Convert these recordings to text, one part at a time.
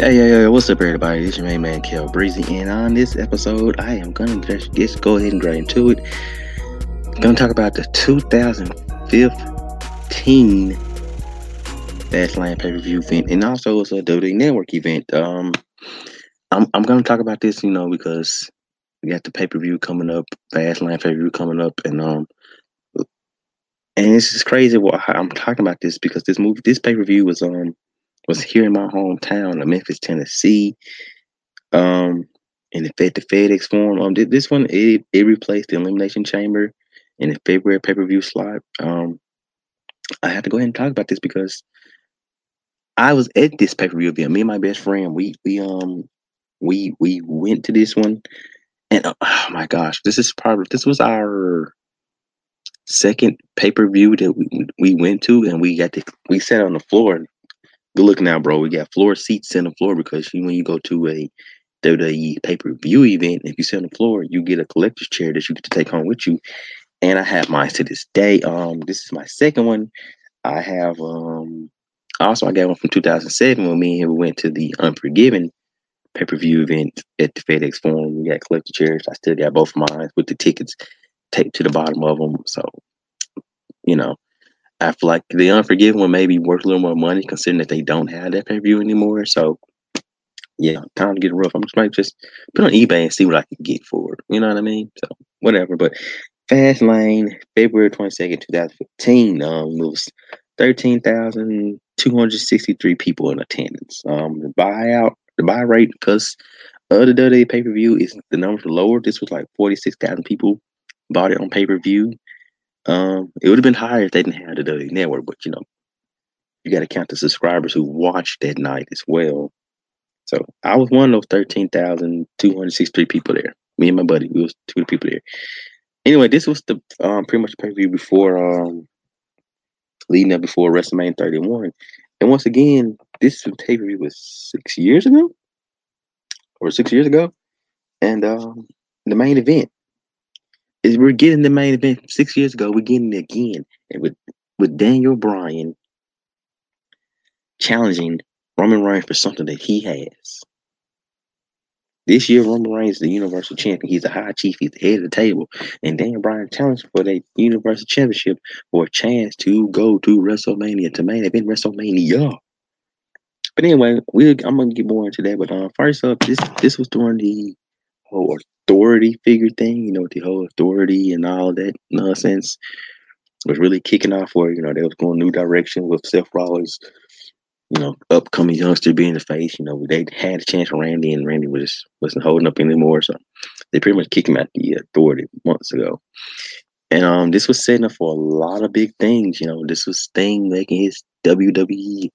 Hey, hey, hey, what's up, everybody? Is your main man, Kel Breezy, and on this episode, I am gonna just, just go ahead and get into it. Gonna talk about the 2015 Fastlane pay per view event, and also it's a WWE Network event. Um, I'm I'm gonna talk about this, you know, because we got the pay per view coming up, Fastlane pay per view coming up, and um, and it's just crazy what I'm talking about this because this movie, this pay per view was um was here in my hometown of Memphis, Tennessee. Um, in the Fed the FedEx Forum. Um, this one it, it replaced the Elimination Chamber in the February pay per view slot. Um, I have to go ahead and talk about this because I was at this pay per view event. Me and my best friend, we we um we we went to this one, and uh, oh my gosh, this is probably this was our second pay per view that we we went to, and we got to we sat on the floor Good look now, bro. We got floor seats in the floor because when you go to a WWE pay per view event, if you sit on the floor, you get a collector's chair that you get to take home with you. And I have mine to this day. Um, this is my second one. I have um also I got one from 2007 when me and him went to the Unforgiven pay per view event at the FedEx Forum. We got collector chairs. I still got both of mine with the tickets taped to the bottom of them. So, you know, I feel like the Unforgiven one maybe worth a little more money considering that they don't have that pay per view anymore. So yeah, time to get rough. I'm just might just put on eBay and see what I can get for it. You know what I mean? So whatever. But Fastlane, February 22nd, 2015, um, was 13,263 people in attendance. Um, the buyout, the buy rate, because other WWE pay per view is the numbers lower. This was like 46,000 people bought it on pay per view. Um, it would have been higher if they didn't have the WWE network, but you know, you got to count the subscribers who watched that night as well. So I was one of those thirteen thousand two hundred sixty-three people there. Me and my buddy, we was two people there. Anyway, this was the um, pretty much pay per view before um, leading up before WrestleMania 31. And once again, this pay per view was six years ago, or six years ago, and um, the main event is we're getting the main event six years ago. We're getting it again, and with with Daniel Bryan challenging Roman Reigns for something that he has. This year, Roman Reigns is the Universal Champion. He's the High Chief. He's the head of the table, and Daniel Bryan challenged for the Universal Championship for a chance to go to WrestleMania to main event WrestleMania. But anyway, we I'm gonna get more into that. But uh, first up, this this was during the whole authority figure thing, you know, the whole authority and all that nonsense was really kicking off where, you know, they was going new direction with Seth Rollins, you know, upcoming youngster being the face. You know, they had a chance for Randy and Randy was wasn't holding up anymore. So they pretty much kicked him out the authority months ago. And um this was setting up for a lot of big things. You know, this was Sting making his WWE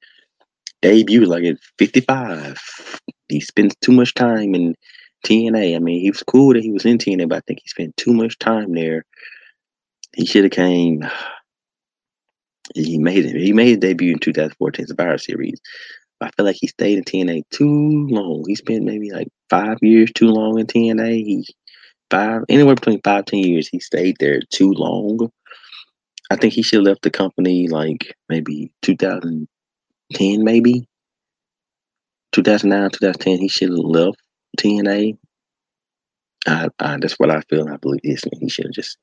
debut like at 55. He spends too much time in TNA. I mean, he was cool that he was in TNA, but I think he spent too much time there. He should have came. He made it. He made his debut in 2014 Survivor Series. I feel like he stayed in TNA too long. He spent maybe like five years too long in TNA. He five anywhere between five ten years. He stayed there too long. I think he should have left the company like maybe 2010, maybe 2009, 2010. He should have left TNA. I, I, that's what I feel. I believe this. He should have just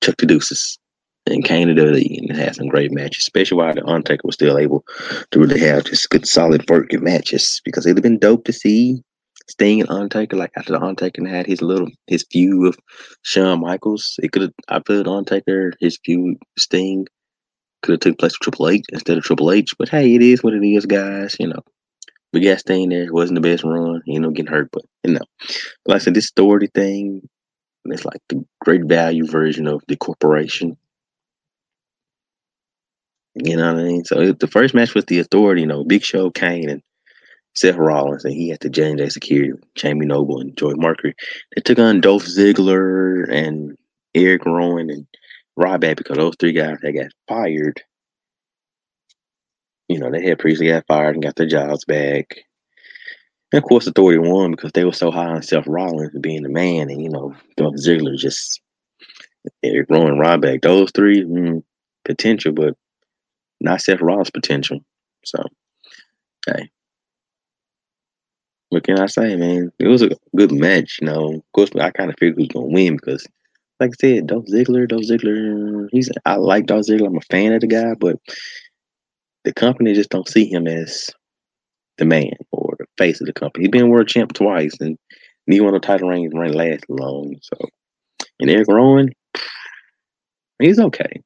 took the deuces and came to WWE and had some great matches, especially while the Undertaker was still able to really have just good, solid working matches. Because it'd have been dope to see Sting and Undertaker, like after the Undertaker had his little his feud with Shawn Michaels. It could have. I feel Undertaker his feud Sting could have took place with Triple H instead of Triple H. But hey, it is what it is, guys. You know. We got Sting there. It wasn't the best run. You know, getting hurt, but you know, like I said, this authority thing, it's like the great value version of the corporation. You know what I mean? So the first match was the authority, you know, Big Show, Kane, and Seth Rollins, and he had the J J Security, Jamie Noble, and Joey Mercury. They took on Dolph Ziggler and Eric Rowan and Ryback because those three guys they got fired you know, they had previously got fired and got their jobs back. And of course, Authority won because they were so high on Seth Rollins being the man, and you know, Dolph Ziggler just Eric Rowan, Ryback, those three mm, potential, but not Seth Rollins' potential. So, hey, what can I say, man? It was a good match. You know, of course, I kind of figured was gonna win because, like I said, Dolph Ziggler, Dolph Ziggler, he's I like Dolph Ziggler. I'm a fan of the guy, but the company just don't see him as the man or the face of the company. He's been world champ twice, and he won the title reigns ran last long. So, and Eric Rowan, he's okay.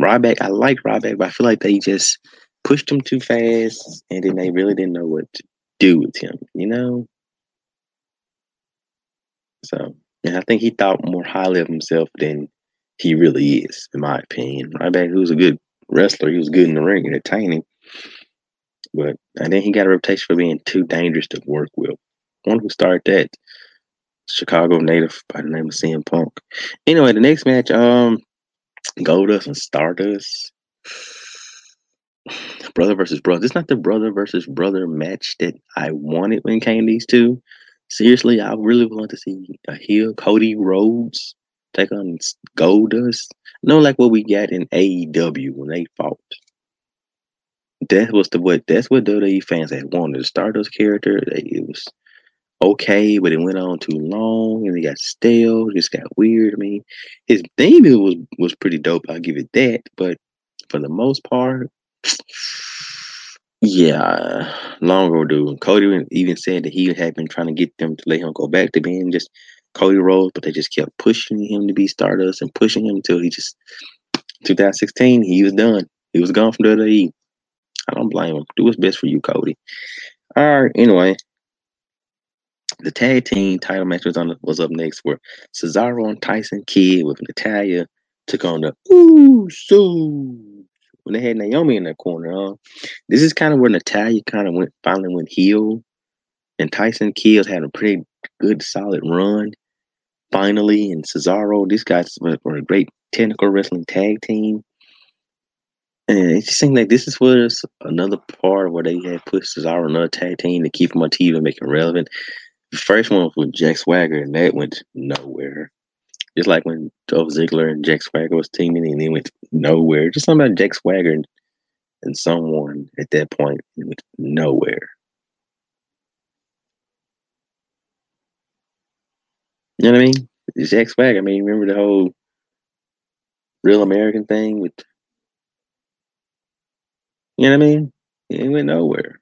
Ryback, I like Ryback, but I feel like they just pushed him too fast, and then they really didn't know what to do with him. You know. So, and I think he thought more highly of himself than he really is, in my opinion. Ryback, who's a good wrestler, he was good in the ring, entertaining. But and then he got a reputation for being too dangerous to work with. One who started that Chicago native by the name of CM Punk. Anyway, the next match, um, Goldust and Stardust. Brother versus brother. It's not the brother versus brother match that I wanted when it came these two. Seriously, I really want to see a heel Cody Rhodes take on Goldust. No, like what we got in AEW when they fought. That was the what that's what WWE fans had wanted. The Stardust character, it was okay, but it went on too long and it got stale. Just got weird. I mean, his theme was was pretty dope. I'll give it that. But for the most part, yeah, long overdue. Cody even said that he had been trying to get them to let him go back to being just Cody Rhodes, but they just kept pushing him to be Stardust and pushing him until he just 2016 he was done. He was gone from WWE. I don't blame him. Do what's best for you, Cody. All right. Anyway, the tag team title match was on was up next, where Cesaro and Tyson Kidd with Natalya took on the Usos when they had Naomi in that corner. Huh? This is kind of where Natalya kind of went finally went heel, and Tyson Kidd had a pretty good solid run finally. And Cesaro, these guys were a great technical wrestling tag team. And it just seemed like this is another part where they had put Cesaro another tag team to keep him on TV and make him relevant. The first one was with Jack Swagger, and that went nowhere. Just like when Dolph Ziggler and Jack Swagger was teaming, and they went nowhere. Just something about Jack Swagger and, and someone at that point went nowhere. You know what I mean? Jack Swagger. I mean, remember the whole real American thing with you know what I mean? It went nowhere.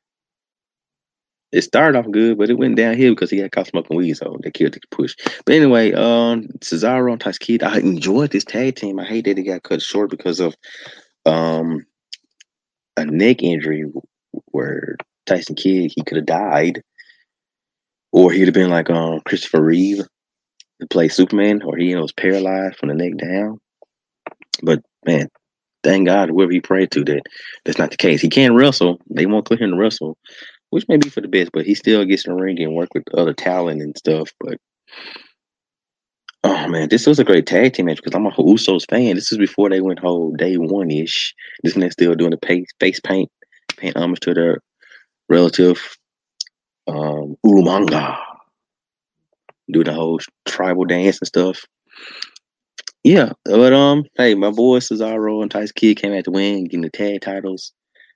It started off good, but it went downhill because he got caught smoking weed, so they killed the push. But anyway, um, Cesaro and Tyson Kidd, I enjoyed this tag team. I hate that it got cut short because of um a neck injury where Tyson Kidd he could have died, or he'd have been like um Christopher Reeve to play Superman, or he you know, was paralyzed from the neck down. But man, thank God whoever he prayed to that that's not the case. He can wrestle. They won't clear him to wrestle, which may be for the best, but he still gets in the ring and work with other talent and stuff. But oh man, this was a great tag team match because I'm a Usos fan. This is before they went whole day one ish. This they're still doing the face paint, paint homage to their relative um Umaga. Do the whole tribal dance and stuff. Yeah, but um, hey, my boy Cesaro and Tyson Kidd came out to win, getting the tag titles.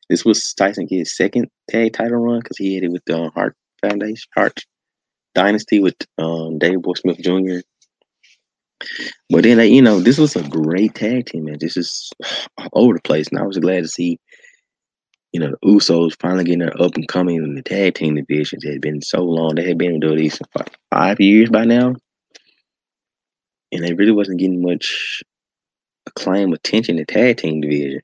This was Tyson Kidd's second tag title run because he had it with the um, Hart Foundation, Hart Dynasty with um Davey Boy Smith Jr. But then, you know, this was a great tag team, man. This is all over the place, and I was glad to see, you know, the Usos finally getting their up and coming in the tag team divisions. It had been so long; they had been doing these for five years by now and they really wasn't getting much acclaim attention in the tag team division.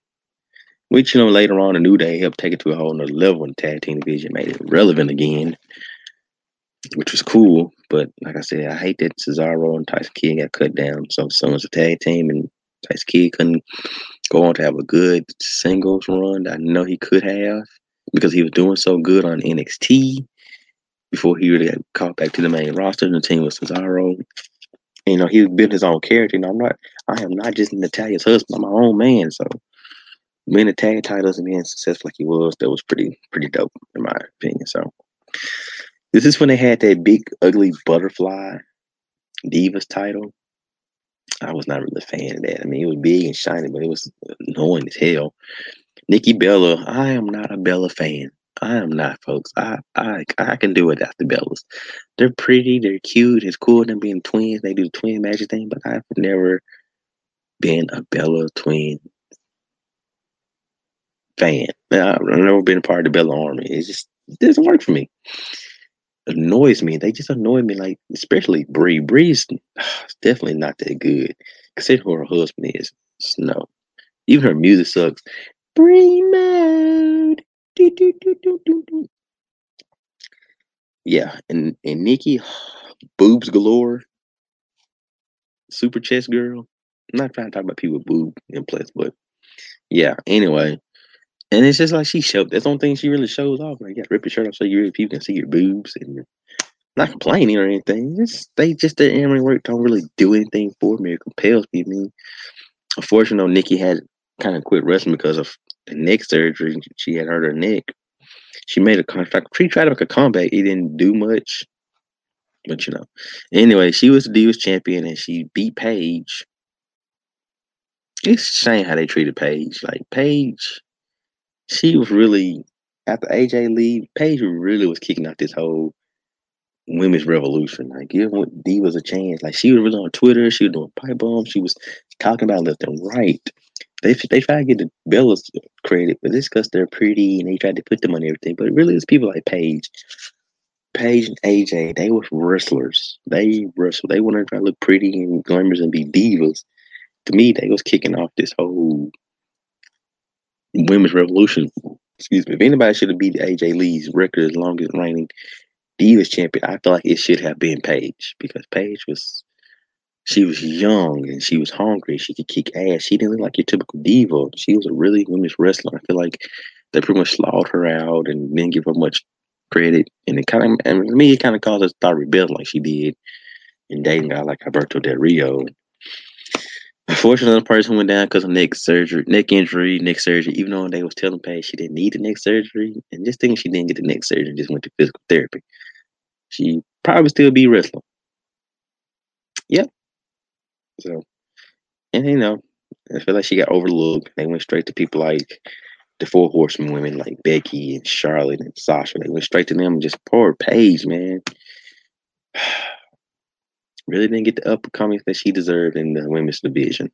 Which, you know, later on, a New Day helped take it to a whole nother level in the tag team division, made it relevant again, which was cool. But like I said, I hate that Cesaro and Tyson Kidd got cut down so soon as a tag team, and Tyson Kidd couldn't go on to have a good singles run. I know he could have because he was doing so good on NXT before he really got caught back to the main roster. And the team was Cesaro, you know, he built his own character. You know, I'm not, I am not just Natalya's husband. I'm my own man. So winning the tag titles and being successful like he was, that was pretty, pretty dope in my opinion. So this is when they had that big, ugly butterfly Divas title. I was not really a fan of that. I mean, it was big and shiny, but it was annoying as hell. Nikki Bella, I am not a Bella fan. I am not, folks. I I I can do without the Bellas. They're pretty, they're cute. It's cool them being twins. They do the twin magic thing, but I've never been a Bella twin fan. I've never been a part of the Bella army. It just it doesn't work for me. Annoys me. They just annoy me. Like especially Brie. Brie's definitely not that good. Consider who her husband is. No. Even her music sucks. Brie mode. Do, do, do. Yeah, and and Nikki, boobs galore. Super chest girl. I'm not trying to talk about people with boob implants, but yeah. Anyway, and it's just like she showed. That's the only thing she really shows off. Like, you got to rip your shirt off so you people can see your boobs, and not complaining or anything. Just they just the Emery work don't really do anything for me or compels me. I mean, unfortunately, Nikki had kind of quit wrestling because of the neck surgery. She had hurt her neck. She made a contract. She tried to make a comeback. It didn't do much. But you know. Anyway, she was the Divas champion and she beat Paige. It's a shame how they treated Paige. Like Paige, she was really after AJ leave, Paige really was kicking out this whole women's revolution. Like give Divas a chance. Like she was really on Twitter. She was doing pipe bombs. She was talking about left and right. They they try to get the Bellas credit, but it's because they're pretty and they tried to put them on everything. But really, it's people like Paige, Paige and AJ. They were wrestlers. They wrestled. They wanted to try to look pretty and glamorous and be divas. To me, they was kicking off this whole women's revolution. Excuse me. If anybody should have beat AJ Lee's record as longest reigning Divas champion, I feel like it should have been Paige because Paige was she was young and she was hungry. She could kick ass. She didn't look like your typical diva. She was a really women's wrestler. I feel like they pretty much slaughtered her out and didn't give her much credit. And it kind of, and for me, it kind of caused us to start rebuilding like she did and dating guy like Alberto Del Rio. Unfortunately, the person went down because of neck surgery, neck injury, neck surgery. Even though they was telling Paige she didn't need the neck surgery, and just thinking she didn't get the neck surgery, just went to physical therapy. She probably still be wrestling. Yep, so, and you know, I feel like she got overlooked. They went straight to people like the Four Horsemen women, like Becky and Charlotte and Sasha. They went straight to them and just poor Paige, man. really didn't get the up upcoming that she deserved in the women's division.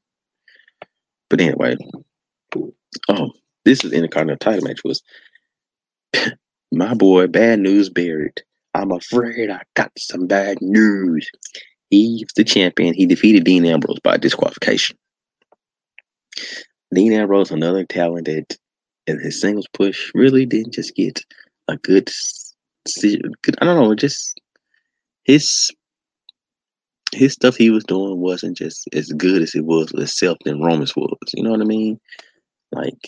But anyway, oh, this is Intercontinental title match was my boy Bad News Barrett. I'm afraid I got some bad news. He's the champion. He defeated Dean Ambrose by disqualification. Dean Ambrose, another talent that in his singles push really didn't just get a good, good I don't know, just his his stuff he was doing wasn't just as good as it was with Seth than Roman's was. You know what I mean? Like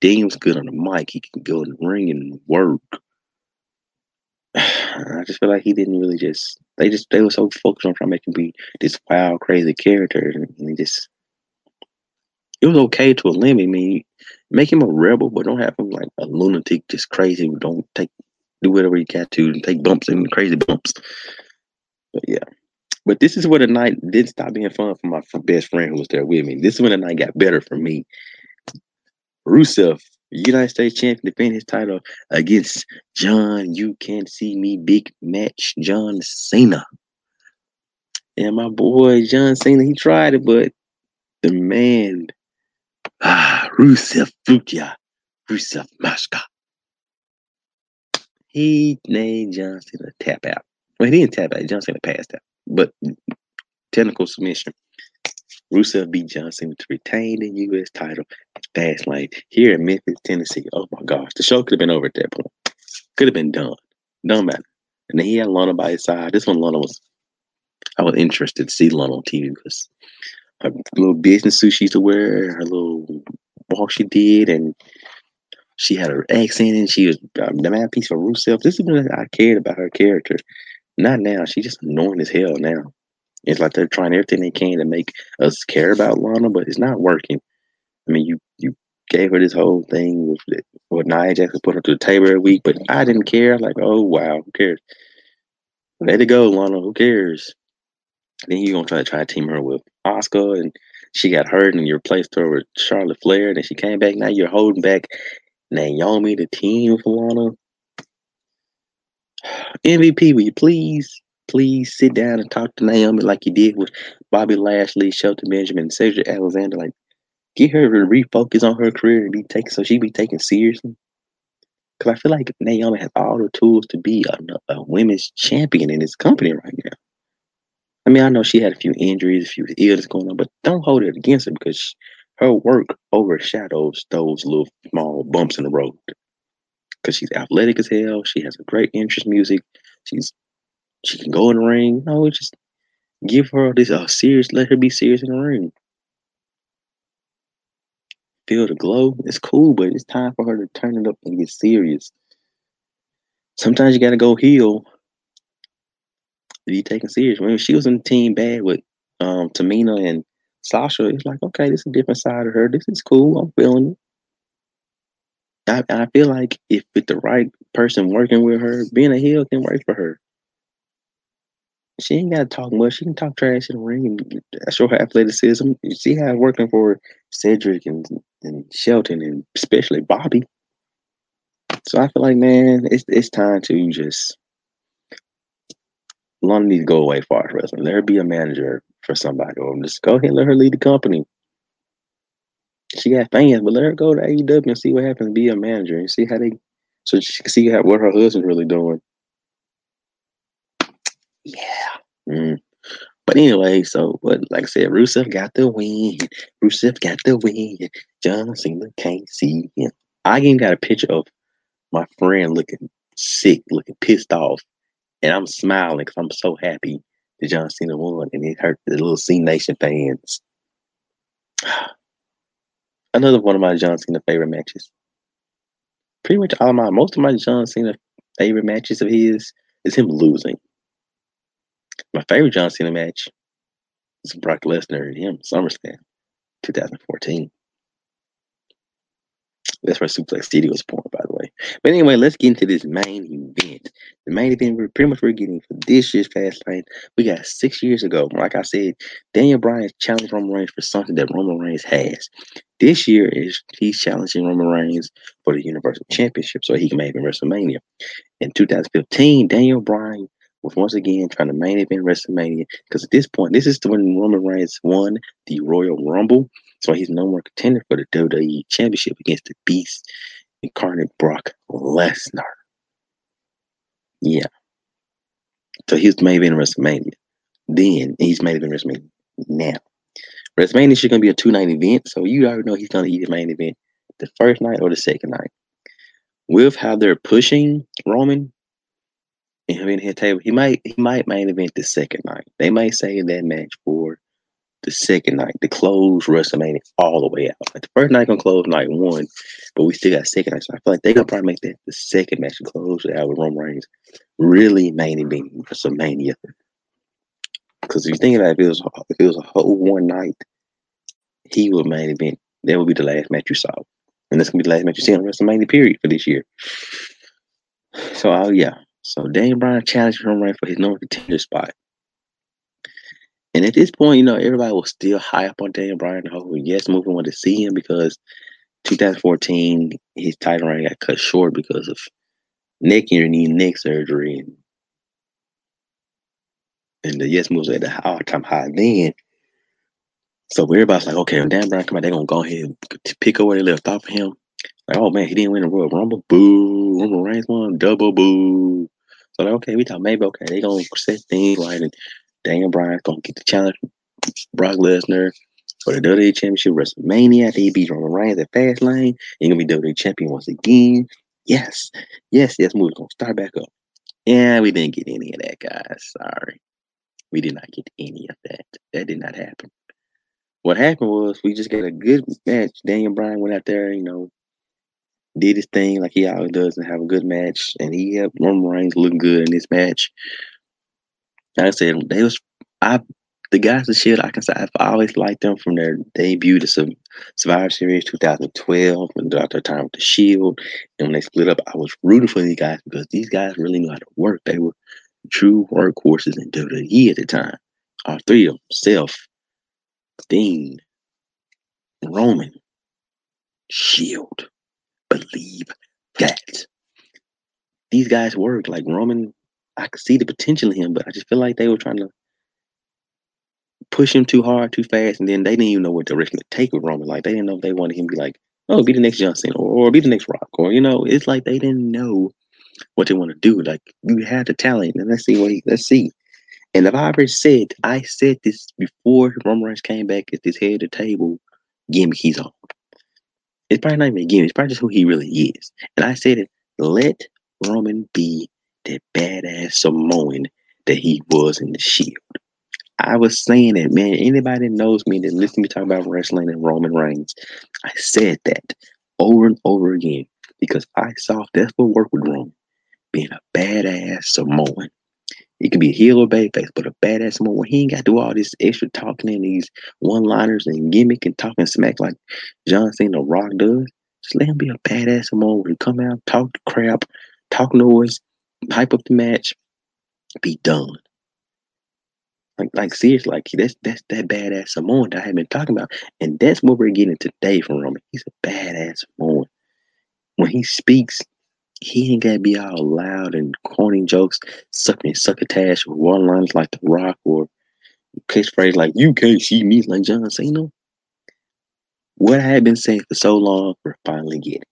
Dean was good on the mic. He can go in the ring and work. I just feel like he didn't really just they just they were so focused on trying to make him be this wild, crazy character, and he just it was okay to a limit. I mean, make him a rebel, but don't have him like a lunatic, just crazy. Don't take do whatever you got to and take bumps and crazy bumps. But yeah. But this is where the night didn't stop being fun for my best friend who was there with me. This is when the night got better for me. Rusev United States champion defend his title against John. You can't see me big match John Cena. And my boy John Cena, he tried it, but the man, ah, Rusev Fukia, Rusev Mashka, he made John Cena tap out. Well, he didn't tap out. John Cena passed out, but technical submission. Rusev beat John Cena to retain the U.S. title at Fastlane here in Memphis, Tennessee. Oh my gosh, the show could have been over at that point. Could have been done. Done matter. And then he had Lana by his side. This one, Lana was, I was interested to see Lana on TV because her little business suit she used to wear, her little walk she did, and she had her accent and she was um, the man piece for Rusev. This is when I cared about her character. Not now. She's just annoying as hell now. It's like they're trying everything they can to make us care about Lana, but it's not working. I mean, you you gave her this whole thing with what Nia Jackson put her to the table every week, but I didn't care. Like, oh wow, who cares? Let it go, Lana. Who cares? Then you're gonna try to try to team her with Asuka, and she got hurt, and you replaced her with Charlotte Flair, and then she came back. Now you're holding back Naomi, the team with Lana. MVP, will you please, please sit down and talk to Naomi like you did with Bobby Lashley, Shelton Benjamin, and Cedric Alexander? Like, get her to refocus on her career and be taken so she be taken seriously. Because I feel like Naomi has all the tools to be a, a women's champion in this company right now. I mean, I know she had a few injuries, a few illness going on, but don't hold it against her because her work overshadows those little small bumps in the road. Because she's athletic as hell, she has a great interest music, she's she can go in the ring. No, just give her this uh, serious. Let her be serious in the ring. Feel the glow. It's cool, but it's time for her to turn it up and get serious. Sometimes you gotta go heel to be taken serious. When she was in team bad with um, Tamina and Sasha, it's like, okay, this is a different side of her. This is cool. I'm feeling it. I, I feel like if with the right person working with her, being a heel can work for her. She ain't got to talk much. She can talk trash in the ring and show her athleticism. You see how it's working for Cedric and, and Shelton and especially Bobby. So I feel like, man, it's it's time to just Lana needs to go away far wrestling. Let her be a manager for somebody, or just go ahead and let her lead the company. She got fans, but let her go to AEW and see what happens. Be a manager and see how they, so she can see how, what her husband's really doing. Yeah. Mm. But anyway, so but like I said, Rusev got the win. Rusev got the win. John Cena can't see him. I even got a picture of my friend looking sick, looking pissed off and I'm smiling because I'm so happy that John Cena won, and it hurt the little Cenation fans. Another one of my John Cena favorite matches. Pretty much all my most of my John Cena favorite matches of his is him losing. My favorite John Cena match is Brock Lesnar and him SummerSlam 2014. That's where Suplex City was born, by. But anyway, let's get into this main event. The main event we're pretty much we're getting for this year's Fast Lane. We got six years ago. Like I said, Daniel Bryan challenged Roman Reigns for something that Roman Reigns has. This year is he's challenging Roman Reigns for the Universal Championship so he can make it WrestleMania. In 2015, Daniel Bryan was once again trying to main event WrestleMania because at this point, this is when Roman Reigns won the Royal Rumble. So he's no more contender for the WWE Championship against the Beast incarnate Brock Lesnar. Yeah. So he's main event WrestleMania. Then he's main event WrestleMania now. WrestleMania is going to be a two night event, so you already know he's going to either main event the first night or the second night. With how they're pushing Roman and him in his table, he might he might main event the second night. They might save that match for the second night to close WrestleMania all the way out. Like the first night gonna close night one, but we still got second night. So I feel like they're gonna probably make that the second match to close it out with Roman Reigns. Really main event WrestleMania. Because if you think about it, if it was if it was a whole one night, he would main event. That would be the last match you saw. And that's gonna be the last match you see on WrestleMania period for this year. So uh, yeah. So Daniel Bryan challenged Roman Reigns for his number contender spot. And at this point, you know, everybody was still high up on Daniel Bryan. The whole yes movement wanted to see him because 2014 his title reign got cut short because of neck injury, neck surgery, and and the yes moves at the all time high then. So everybody's like, okay, when Dan Bryan come out, they're gonna go ahead and pick up where they left off of him. Like, oh man, he didn't win the Royal Rumble. Boo. Roman Reigns won. Double boo. So like, okay, we thought maybe okay, they gonna set things right and Daniel Bryan's gonna get the challenge Brock Lesnar for the WWE Championship WrestleMania. He beats Roman Reigns at Fastlane. He's gonna be WWE champion once again. Yes, yes, yes. Movie's gonna start back up. Yeah, we didn't get any of that, guys. Sorry, we did not get any of that. That did not happen. What happened was we just got a good match. Daniel Bryan went out there, you know, did his thing like he always does and have a good match. And he helped Roman Reigns look good in this match like I said, they was I the guys that shit. I can say I've always liked them from their debut to Survivor Series 2012 when they their time with the Shield, and when they split up, I was rooting for these guys because these guys really knew how to work. They were true workhorses in WWE at the time. All three of them: Seth, Dean, Roman, Shield. believe that. These guys worked like Roman. I could see the potential in him, but I just feel like they were trying to push him too hard, too fast, and then they didn't even know what direction to take with Roman. Like they didn't know if they wanted him to be like, oh, be the next Johnson or, or be the next Rock, or you know, it's like they didn't know what they want to do. Like you had the talent, and let's see what he, let's see. And if I ever said, I said this before Roman Reigns came back at this head of the table gimmick he's on. It's probably not even a gimmick. It's probably just who he really is. And I said it. Let Roman be that badass Samoan that he was in the Shield. I was saying that, man. Anybody that knows me that listen to me talk about wrestling and Roman Reigns, I said that over and over again because I saw that's what worked with Roman, being a badass Samoan. He can be a heel or babyface, but a badass Samoan. He ain't got to do all this extra talking and these one-liners and gimmick and talking smack like John Cena Rock does. Just let him be a badass Samoan. He come out, talk crap, talk noise, hype up the match, be done. Like, like seriously, like that's that's that badass Samoan that I have been talking about, and that's what we're getting today from Roman. He's a badass Samoan. When he speaks, he ain't gotta be all loud and corny jokes, sucking succotash or one lines like The Rock or catchphrase like "You can't see me" like John Cena. What I had been saying for so long, we're finally getting.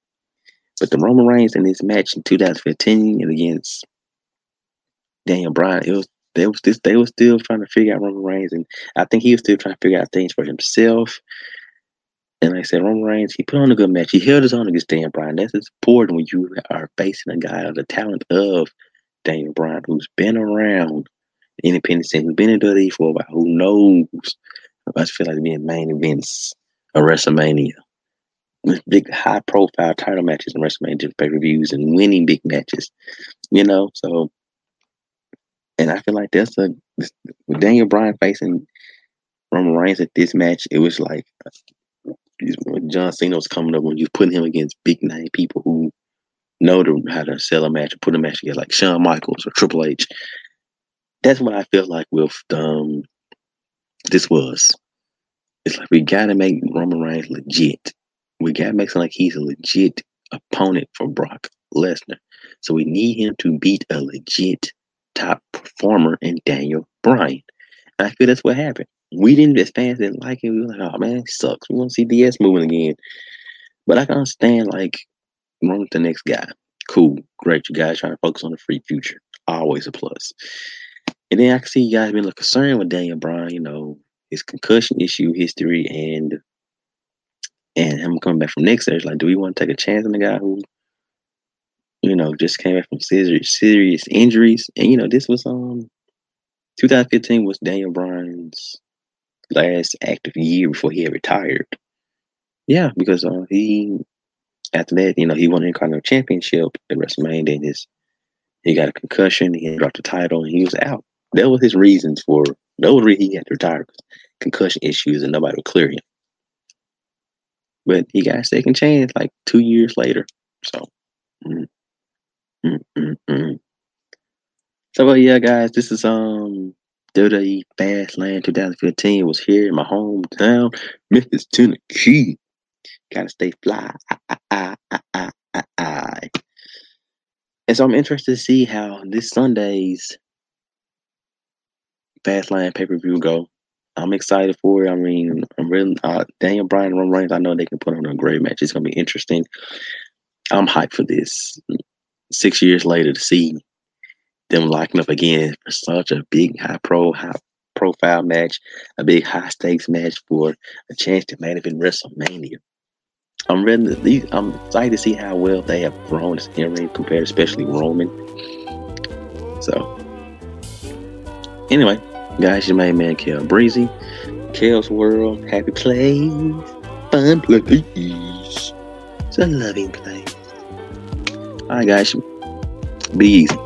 But the Roman Reigns in this match in 2015 and against Daniel Bryan, it was they was this they were still trying to figure out Roman Reigns, and I think he was still trying to figure out things for himself. And like I said, Roman Reigns, he put on a good match. He held his own against Daniel Bryan. That's important when you are facing a guy of the talent of Daniel Bryan, who's been around independent scene, who's been in WWE for a while, who knows. I feel like being main events of WrestleMania. With big high profile title matches and WrestleMania pay per views and winning big matches. You know, so and I feel like that's a with Daniel Bryan facing Roman Reigns at this match, it was like when John Cena was coming up when you putting him against big name people who know to, how to sell a match and put a match together, like Shawn Michaels or Triple H. That's what I feel like with um this was. It's like we gotta make Roman Reigns legit. We make something like he's a legit opponent for Brock Lesnar. So we need him to beat a legit top performer in Daniel Bryan. And I feel that's what happened. We didn't, as fans didn't like it. We were like, oh man, sucks. We want to see DS moving again. But I can understand, like, run with the next guy. Cool, great. You guys trying to focus on the free future. Always a plus. And then I can see you guys being little concerned with Daniel Bryan, you know, his concussion issue history and and him coming back from next year. Like, do we want to take a chance on the guy who you know, just came back from serious serious injuries. And you know, this was um 2015 was Daniel Bryan's last active year before he had retired. Yeah, because uh, he after that, you know, he won the Intercontinental Championship at WrestleMania. Then his he got a concussion. He dropped the title, and he was out. That was his reasons for. no reason he had to retire. Concussion issues, and nobody would clear him. But he got a second chance, like two years later. So. Mm. Mm-mm-mm. So, well, yeah, guys, this is um WWE Fastlane 2015. It was here in my hometown, Memphis, Tennessee. Gotta stay fly. I, I, I, And so I'm interested to see how this Sunday's Fastlane pay per view go. I'm excited for it. I mean, I'm really uh, Daniel Bryan and Roman Reigns. I know they can put on a great match. It's gonna be interesting. I'm hyped for this six years later to see them locking up again for such a big high pro high profile match, a big high stakes match for a chance to main event WrestleMania. I'm really, I'm excited to see how well they have grown as in ring compared, especially Roman. So, anyway, guys, your main man Kel Breezy, Kel's World, happy place, fun place, it's a loving place. All right, guys. Be easy.